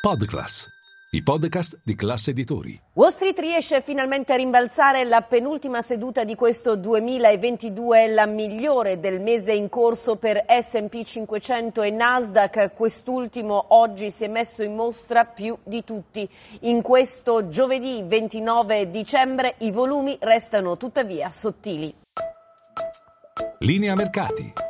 Podclass, i podcast di classe editori. Wall Street riesce finalmente a rimbalzare la penultima seduta di questo 2022, la migliore del mese in corso per S&P 500 e Nasdaq. Quest'ultimo oggi si è messo in mostra più di tutti. In questo giovedì 29 dicembre i volumi restano tuttavia sottili. Linea mercati.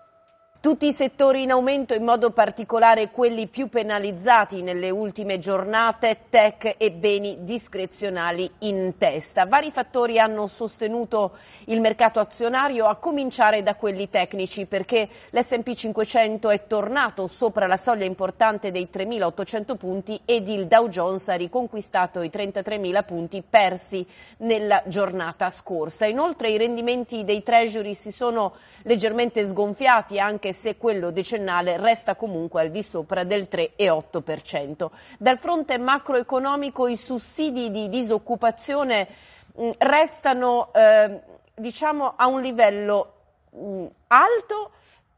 Tutti i settori in aumento, in modo particolare quelli più penalizzati nelle ultime giornate, tech e beni discrezionali in testa. Vari fattori hanno sostenuto il mercato azionario, a cominciare da quelli tecnici, perché l'S&P 500 è tornato sopra la soglia importante dei 3.800 punti ed il Dow Jones ha riconquistato i 33.000 punti persi nella giornata scorsa. Inoltre i rendimenti dei treasury si sono leggermente sgonfiati anche se quello decennale resta comunque al di sopra del 3,8%. Dal fronte macroeconomico i sussidi di disoccupazione mh, restano eh, diciamo a un livello mh, alto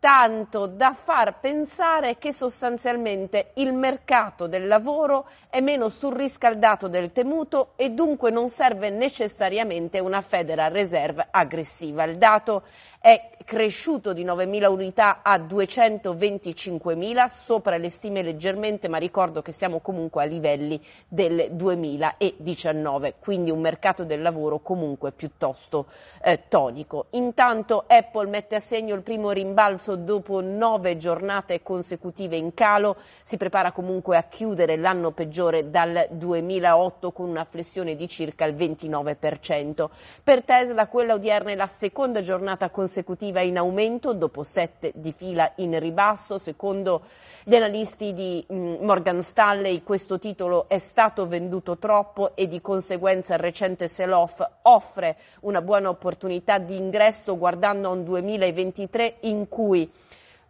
tanto da far pensare che sostanzialmente il mercato del lavoro è meno surriscaldato del temuto e dunque non serve necessariamente una Federal Reserve aggressiva. Il dato è cresciuto di 9.000 unità a 225.000, sopra le stime leggermente, ma ricordo che siamo comunque a livelli del 2019, quindi un mercato del lavoro comunque piuttosto eh, tonico. Intanto Apple mette a segno il primo rimbalzo dopo nove giornate consecutive in calo, si prepara comunque a chiudere l'anno peggiore dal 2008 con una flessione di circa il 29%. Per Tesla quella odierna è la seconda giornata consecutiva consecutiva in aumento dopo sette di fila in ribasso. Secondo gli analisti di mm, Morgan Stanley questo titolo è stato venduto troppo e di conseguenza il recente sell-off offre una buona opportunità di ingresso guardando a un 2023 in cui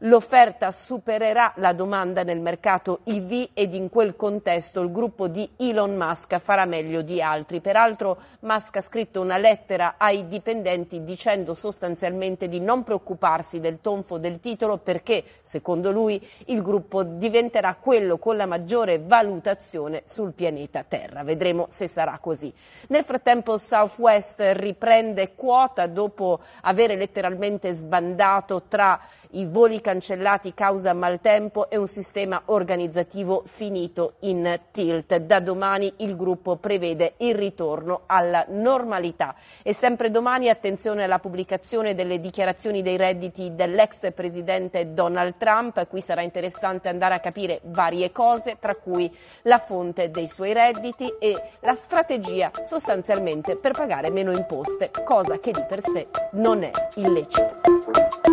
L'offerta supererà la domanda nel mercato EV ed in quel contesto il gruppo di Elon Musk farà meglio di altri. Peraltro Musk ha scritto una lettera ai dipendenti dicendo sostanzialmente di non preoccuparsi del tonfo del titolo perché, secondo lui, il gruppo diventerà quello con la maggiore valutazione sul pianeta Terra. Vedremo se sarà così. Nel frattempo Southwest riprende quota dopo aver letteralmente sbandato tra i voli cancellati causa maltempo e un sistema organizzativo finito in tilt. Da domani il gruppo prevede il ritorno alla normalità. E sempre domani attenzione alla pubblicazione delle dichiarazioni dei redditi dell'ex presidente Donald Trump. Qui sarà interessante andare a capire varie cose, tra cui la fonte dei suoi redditi e la strategia sostanzialmente per pagare meno imposte, cosa che di per sé non è illecita.